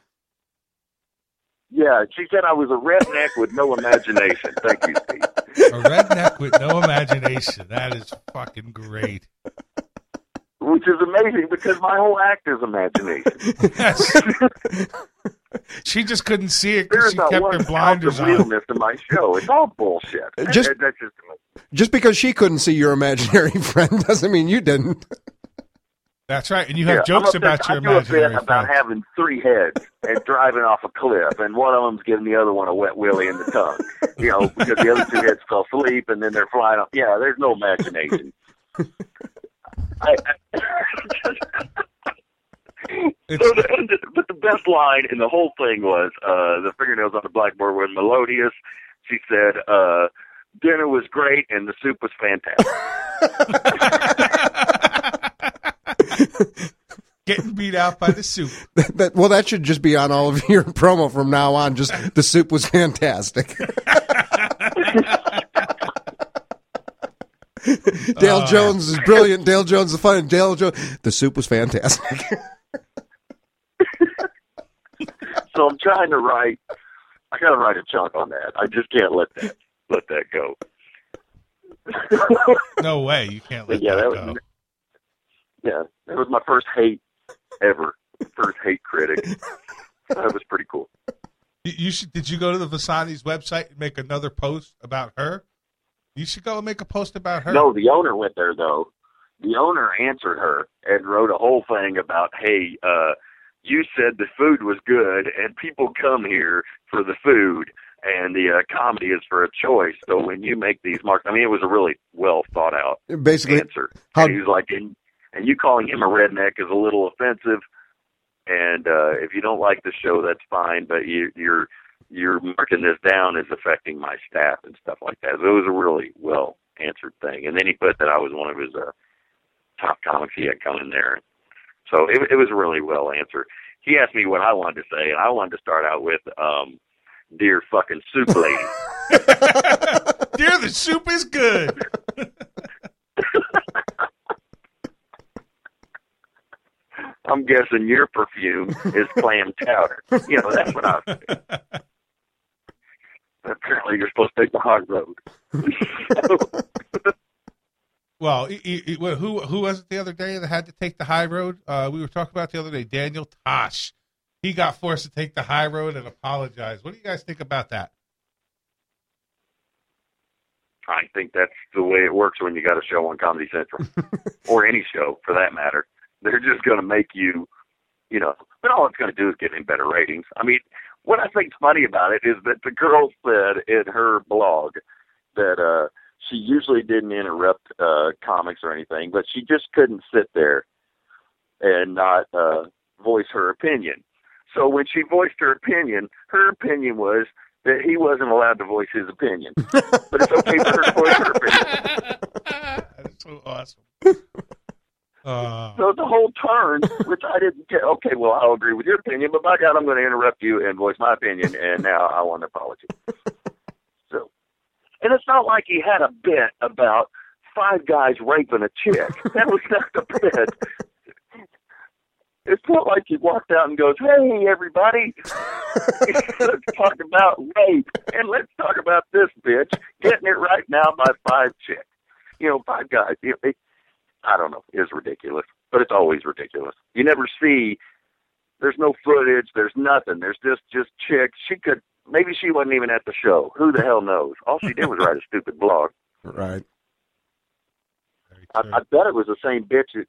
Yeah, she said I was a redneck with no imagination. Thank you, Steve. A redneck with no imagination. That is fucking great. Which is amazing because my whole act is imagination. Yes. she just couldn't see it because There's she not kept one her ounce blinders of on. realness in my show. It's all bullshit. Just- That- that's just Just because she couldn't see your imaginary friend doesn't mean you didn't. That's right. And you have Yeah, jokes I'm about your I do a bit about having three heads and driving off a cliff, and one of them's giving the other one a wet willy in the tongue. You know, because the other two heads fell asleep, and then they're flying off. Yeah, there's no imagination. I, I, so the, but the best line in the whole thing was uh, the fingernails on the blackboard were melodious. She said, uh, "Dinner was great, and the soup was fantastic." getting beat out by the soup. That, that- well, that should just be on all of your promo from now on. Just the soup was fantastic. Dale Uh. Jones is brilliant. Dale Jones is funny. Dale Jones, the soup was fantastic. so I'm trying to write. I got to write a chunk on that. I just can't let that let that go. No way. You can't let yeah, that, that go. Was yeah, that was my first hate ever. First hate critic. That was pretty cool. You, you should. Did you go to the Vasani's website and make another post about her? You should go and make a post about her. No, the owner went there though. The owner answered her and wrote a whole thing about, "Hey, uh, you said the food was good, and people come here for the food, and the uh, comedy is for a choice. So when you make these marks, I mean, it was a really well thought out Basically, answer. how- and he was like, and, and you calling him a redneck is a little offensive. And uh, if you don't like the show, that's fine. But you, you're you're marking this down as affecting my staff and stuff like that. So it was a really well answered thing. And then he put that I was one of his uh, top comics he had come in there. So it, it was really well answered. He asked me what I wanted to say, and I wanted to start out with, um, "Dear fucking soup lady." Dear, the soup is good. I'm guessing your perfume is clam chowder. You know, that's what I was saying. Apparently, you're supposed to take the hard road. Well, he, he- who who was it the other day that had to take the high road? Uh, we were talking about the other day. Daniel Tosh. He got forced to take the high road and apologize. What do you guys think about that? I think that's the way it works when you got a show on Comedy Central, or any show for that matter. They're just going to make you, you know, but all it's going to do is get him better ratings. I mean, what I think's funny about it is that the girl said in her blog that uh she usually didn't interrupt uh comics or anything, but she just couldn't sit there and not uh voice her opinion. So when she voiced her opinion, her opinion was that he wasn't allowed to voice his opinion. but it's okay for her to voice her opinion. That's so awesome. Uh, So the whole turn, which I didn't get, okay, well, I'll agree with your opinion, but by God, I'm going to interrupt you and voice my opinion, and now I want an apology. So, and it's not like he had a bit about five guys raping a chick. That was not the bit. It's not like he walked out and goes, "Hey, everybody, let's talk about rape and let's talk about this bitch getting it right now by five chicks." You know, five guys. You know, I don't know. It's ridiculous, but it's always ridiculous. You never see. There's no footage. There's nothing. There's just just chicks. She could maybe she wasn't even at the show. Who the hell knows? All she did was write a stupid blog. right. I. I bet it was the same bitch that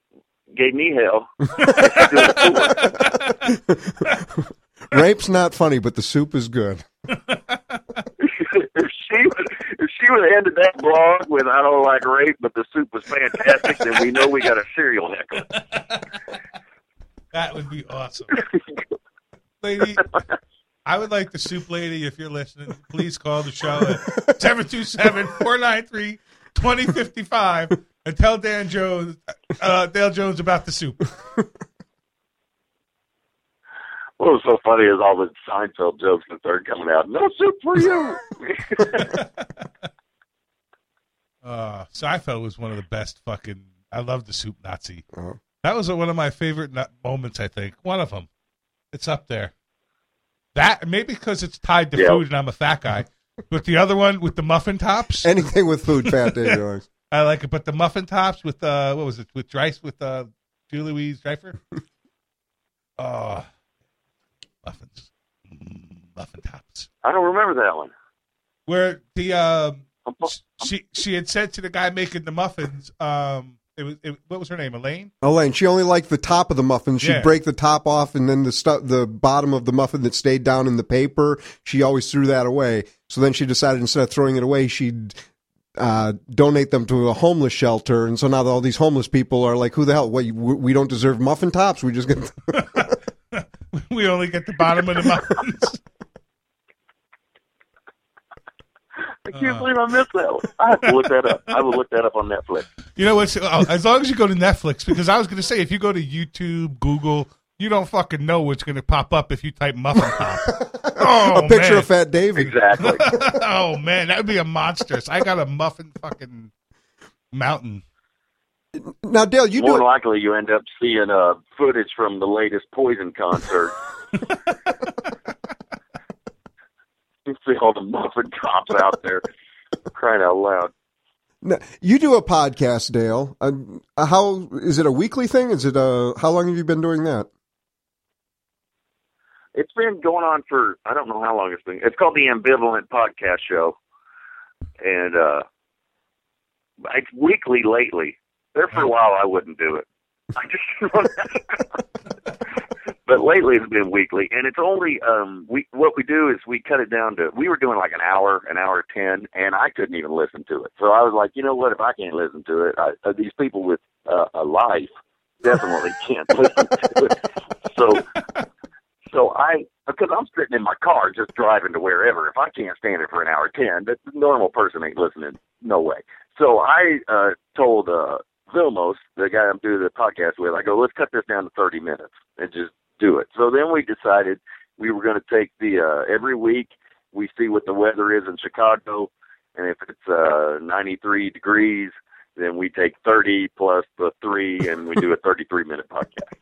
gave me hell. Rape's not funny, but the soup is good. if she would, if she would have ended that blog with "I don't like rape, but the soup was fantastic," then we know we got a serial heckler. That would be awesome. Lady, I would like the soup lady, if you're listening, please call the show at 727 493 2055 and tell Dan Jones, uh, Dale Jones about the soup. What was so funny is all the Seinfeld jokes that started coming out. No soup for you. Uh, Seinfeld was one of the best fucking. I love the soup Nazi. Uh-huh. That was one of my favorite nu- moments. I think one of them. It's up there. That maybe because it's tied to Yeah. food and I'm a fat guy. But the other one with the muffin tops, Anything with food, Fat Dave likes. I like it. But the muffin tops with uh, what was it with Drice with uh, Julia Louis-Dreyfus? Oh, muffins, muffin tops. I don't remember that one. Where the um, she she had said to the guy making the muffins, um, it was it, what was her name, Elaine? Elaine, she only liked the top of the muffin. She'd Yeah. break the top off, and then the stu- the bottom of the muffin that stayed down in the paper, she always threw that away. So then she decided instead of throwing it away, she'd uh, donate them to a homeless shelter. And so now all these homeless people are like, "Who the hell? What? you- We don't deserve muffin tops. We just get." we only get the bottom of the muffins. I can't uh. believe I missed that one. I have to look that up. I will look that up on Netflix. You know what? oh, as long as you go to Netflix because I was going to say if you go to YouTube, Google, you don't fucking know what's going to pop up if you type muffin top. Oh, a picture man. of Fat David. Exactly. oh man, that would be a monster. So I got a muffin fucking mountain. Now, Dale, you More do likely, you end up seeing uh, footage from the latest Poison concert. you see all the muffin tops out there crying out loud. Now, you do a podcast, Dale. Uh, how is it a weekly thing? Is it a how long have you been doing that? It's been going on for I don't know how long it's been. It's called the Ambivalent Podcast Show, and uh it's weekly lately. There for a while, I wouldn't do it. I just, but lately it's been weekly, and it's only um we what we do is we cut it down to we were doing like an hour, an hour ten, and I couldn't even listen to it. So I was like, you know what? If I can't listen to it, I, uh, these people with uh, a life definitely can't listen to it. So so I, because I'm sitting in my car just driving to wherever. If I can't stand it for an hour ten, the normal person ain't listening. No way. So I uh, told uh, Vilmos, the guy I'm doing the podcast with, I go, let's cut this down to 30 minutes and just do it. So then we decided we were going to take the uh, every week we see what the weather is in Chicago, and if it's uh, 93 degrees, then we take 30 plus the three, and we do a 33 minute podcast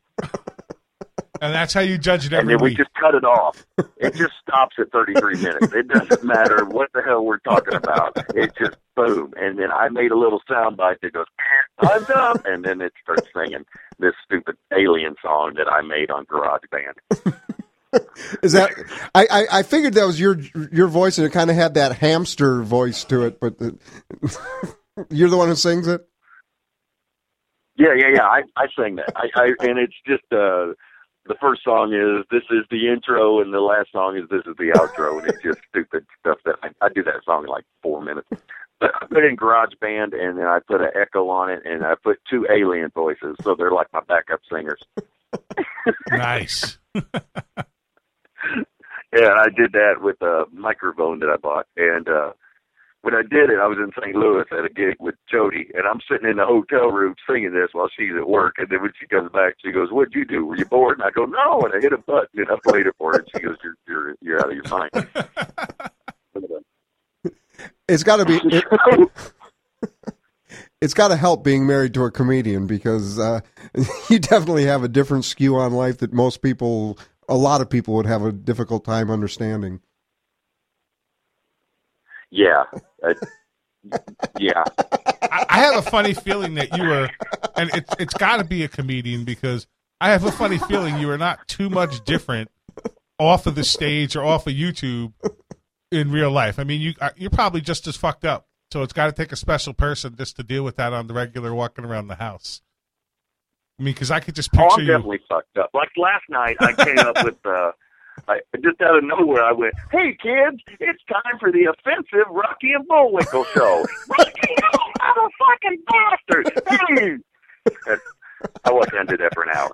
And that's how you judge it and every then we just cut it off. It just stops at 33 minutes. It doesn't matter what the hell we're talking about. It just boom. And then I made a little sound bite that goes, I'm done. And then it starts singing this stupid alien song that I made on GarageBand. Is that I, I, I figured that was your your voice and it kind of had that hamster voice to it, but the, you're the one who sings it. Yeah, yeah, yeah. I, I sang that. I, I and it's just uh the first song is this is the intro and the last song is this is the outro and it's just stupid stuff that I, I do that song in like four minutes. But I put in GarageBand and then I put an echo on it and I put two alien voices so they're like my backup singers. nice. Yeah, I did that with a microphone that I bought and uh when I did it, I was in St. Louis at a gig with Jody, and I'm sitting in the hotel room singing this while she's at work. And then when she comes back, she goes, "What'd you do? Were you bored?" And I go, "No." And I hit a button and I played it for her. And she goes, "You're you're you're out of your mind." It's got to be. It, it's got to help being married to a comedian because uh, you definitely have a different skew on life that most people, a lot of people, would have a difficult time understanding. Yeah, uh, yeah. I, I have a funny feeling that you were, and it's it's got to be a comedian because I have a funny feeling you are not too much different off of the stage or off of YouTube in real life. I mean, you uh, you're probably just as fucked up. So it's got to take a special person just to deal with that on the regular walking around the house. I mean, because I could just Oh, picture I'm you. definitely fucked up. Like last night, I came up with uh, I just out of nowhere, I went, "Hey kids, it's time for the offensive Rocky and Bullwinkle show." Rocky, you motherfucking bastard! Hey! And I wasn't gonna do that for an hour.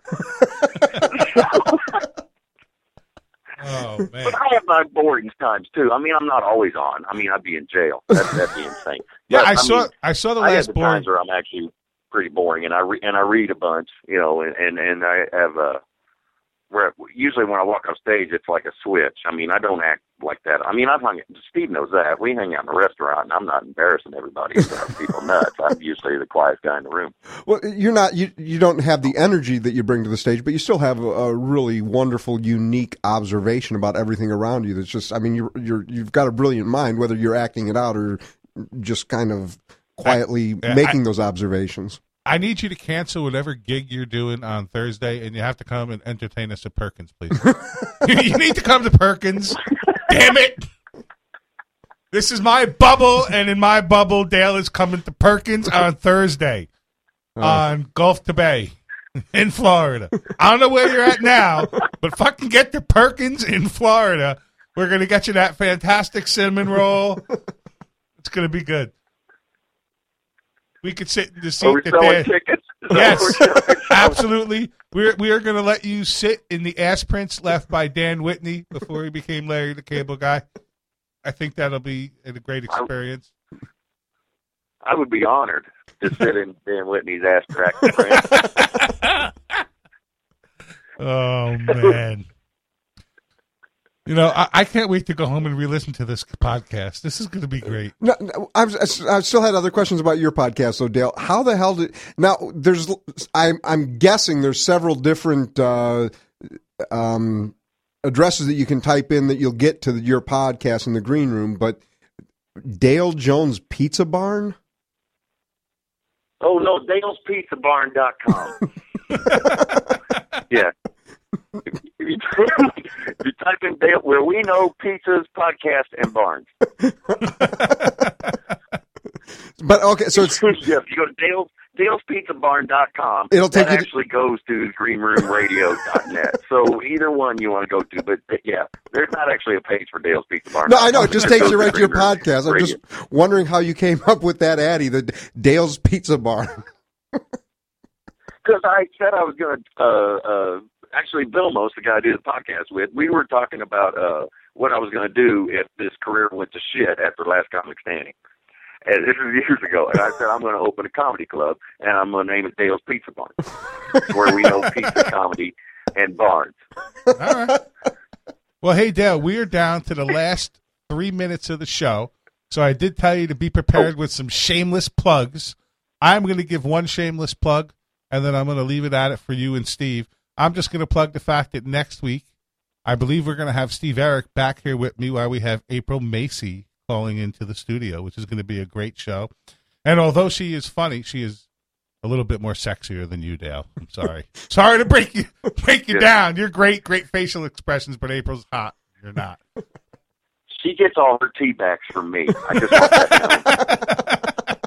Oh man. But I have my boring times too. I mean, I'm not always on. I mean, I'd be in jail. That, that'd be insane. Yeah, But, I saw mean, I saw the last I have last the boring. times where I'm actually pretty boring, and I re- and I read a bunch, you know, and and, and I have a. Where usually when I walk on stage, it's like a switch. I mean, I don't act like that. I mean, I've hung. Steve knows that. We hang out in a restaurant, and I'm not embarrassing everybody people nuts. I'm usually the quiet guy in the room. Well, you're not. You you don't have the energy that you bring to the stage, but you still have a, a really wonderful, unique observation about everything around you. That's just. I mean, you're you're you've got a brilliant mind, whether you're acting it out or just kind of quietly I- making those observations. I need you to cancel whatever gig you're doing on Thursday, and you have to come and entertain us at Perkins, please. you need to come to Perkins. Damn it! This is my bubble, and in my bubble, Dale is coming to Perkins on Thursday uh. on Gulf to Bay in Florida. I don't know where you're at now, but fucking get to Perkins in Florida. We're gonna get you that fantastic cinnamon roll. It's gonna be good. We could sit in the seat Are we that selling tickets? Yes, absolutely. We're we are going to let you sit in the ass prints left by Dan Whitney before he became Larry the Cable Guy. I think that'll be a great experience. I would be honored to sit in Dan Whitney's ass crack print. Oh man. You know, I, I can't wait to go home and re-listen to this podcast. This is going to be great. No, no, I've, I still had other questions about your podcast, though, Dale. How the hell did now? There's, I'm, I'm guessing there's several different uh, um, addresses that you can type in that you'll get to your podcast in the green room. But Dale Jones Pizza Barn. Oh no, Dale'sPizzaBarn.com. yeah. If you, type in Dale, where we know pizzas, podcast, and barns. But okay, so it's yeah, if you go to Dale's Dale'sPizzaBarn.com, It'll take that you to- actually goes to GreenRoomRadio.net. so either one you want to go to, but but yeah, there's not actually a page for Dale's Pizza Barn. no, I know it just takes you right to your podcast. I'm Radio. just wondering how you came up with that Addy, the Dale's Pizza Barn. because I said I was going to. Uh, uh, actually, Vilmos, the guy I do the podcast with, we were talking about uh, what I was going to do if this career went to shit after Last Comic Standing. And this was years ago, and I said I'm going to open a comedy club, and I'm going to name it Dale's Pizza Barn, where we know pizza, comedy, and barns. All right. Well, hey Dale, we are down to the last three minutes of the show, so I did tell you to be prepared with some shameless plugs. I'm going to give one shameless plug, and then I'm going to leave it at it for you and Steve. I'm just going to plug the fact that next week, I believe we're going to have Steve Arik back here with me while we have April Macy calling into the studio, which is going to be a great show. And although she is funny, she is a little bit more sexier than you, Dale. I'm sorry. sorry to break you break you Yeah. down. You're great, great facial expressions, but April's hot. You're not. She gets all her tea backs from me. I just want that.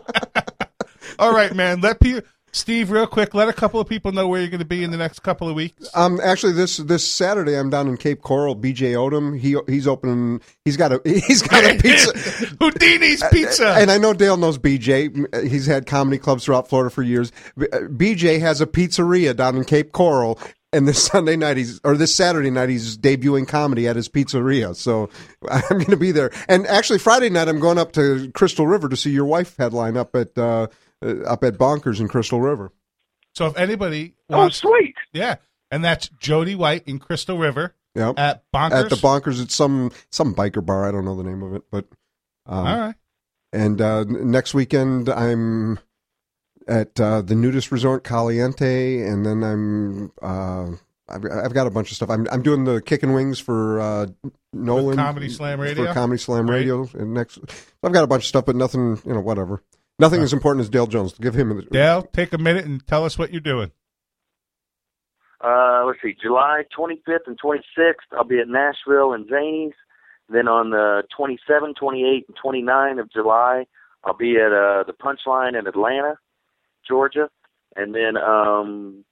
All right, man. Let pe- Steve real quick. Let a couple of people know where you're going to be in the next couple of weeks. Um, actually, this this Saturday I'm down in Cape Coral. BJ Odom, he he's opening. He's got a he's got a pizza. Houdini's Pizza. And I know Dale knows BJ. He's had comedy clubs throughout Florida for years. Uh, BJ has a pizzeria down in Cape Coral, and this Sunday night he's or this Saturday night he's debuting comedy at his pizzeria. So I'm going to be there. And actually, Friday night I'm going up to Crystal River to see your wife headline up at uh, uh, up at Bonkers in Crystal River. so if anybody Oh, sweet. yeah, and that's Jody White in Crystal River Yep. at Bonkers. At the Bonkers, it's some some biker bar. I don't know the name of it, but um, All right. And uh, next weekend, I'm at uh, the nudist resort Caliente, and then I'm uh, I've, I've got a bunch of stuff. I'm I'm doing the Kicking Wings for uh, Nolan Comedy Slam Radio? for Comedy Slam Great. Radio. And next, I've got a bunch of stuff, but nothing, you know, whatever. Nothing as important as Dale Jones. Give him. Dale, take a minute and tell us what you're doing. Uh, let's see, July 25th and 26th, I'll be at Nashville and Zanies. Then on the 27th, 28th, and 29th of July, I'll be at uh, the Punchline in Atlanta, Georgia. And then um,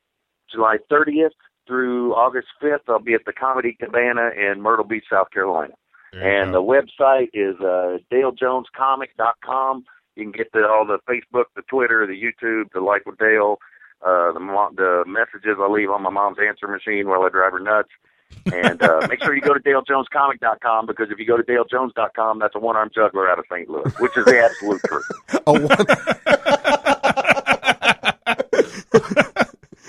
July 30th through August 5th, I'll be at the Comedy Cabana in Myrtle Beach, South Carolina. And go. the website is uh, DaleJonesComic.com. You can get the, all the Facebook, the Twitter, the YouTube, the Like with Dale, uh, the the messages I leave on my mom's answer machine while I drive her nuts. And uh, make sure you go to DaleJonesComic.com because if you go to DaleJones.com, that's a one-armed juggler out of St. Louis, which is the absolute truth. One-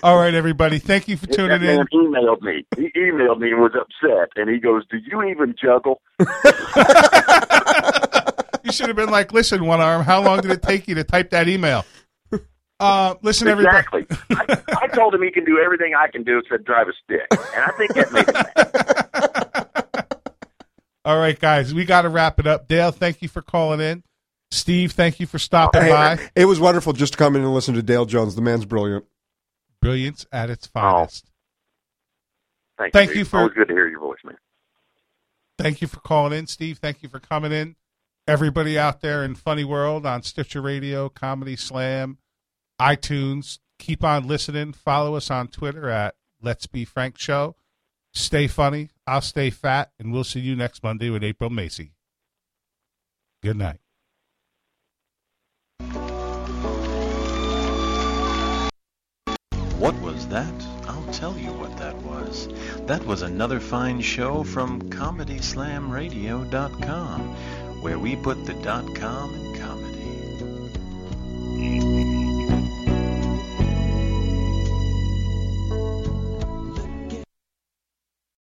All right, everybody. Thank you for that tuning man in. emailed me. He emailed me and was upset, and he goes, "Do you even juggle?" You should have been like, listen, one arm, how long did it take you to type that email? Uh, listen, everybody. Exactly. I, I told him he can do everything I can do except drive a stick, and I think that made him mad. All right, guys, we got to wrap it up. Dale, thank you for calling in. Steve, thank you for stopping Hey, by. it was wonderful just to come in and listen to Dale Jones. The man's brilliant. Brilliance at its finest. Thank, Thank you. you for- Always good to hear your voice, man. Thank you for calling in, Steve. Thank you for coming in. Everybody out there in Funny World on Stitcher Radio, Comedy Slam, iTunes, keep on listening. Follow us on Twitter at Let's Be Frank Show. Stay funny. I'll stay fat, and we'll see you next Monday with April Macy. Good night. What was that? I'll tell you what that was. That was another fine show from ComedySlamRadio.com, where we put the .com and common.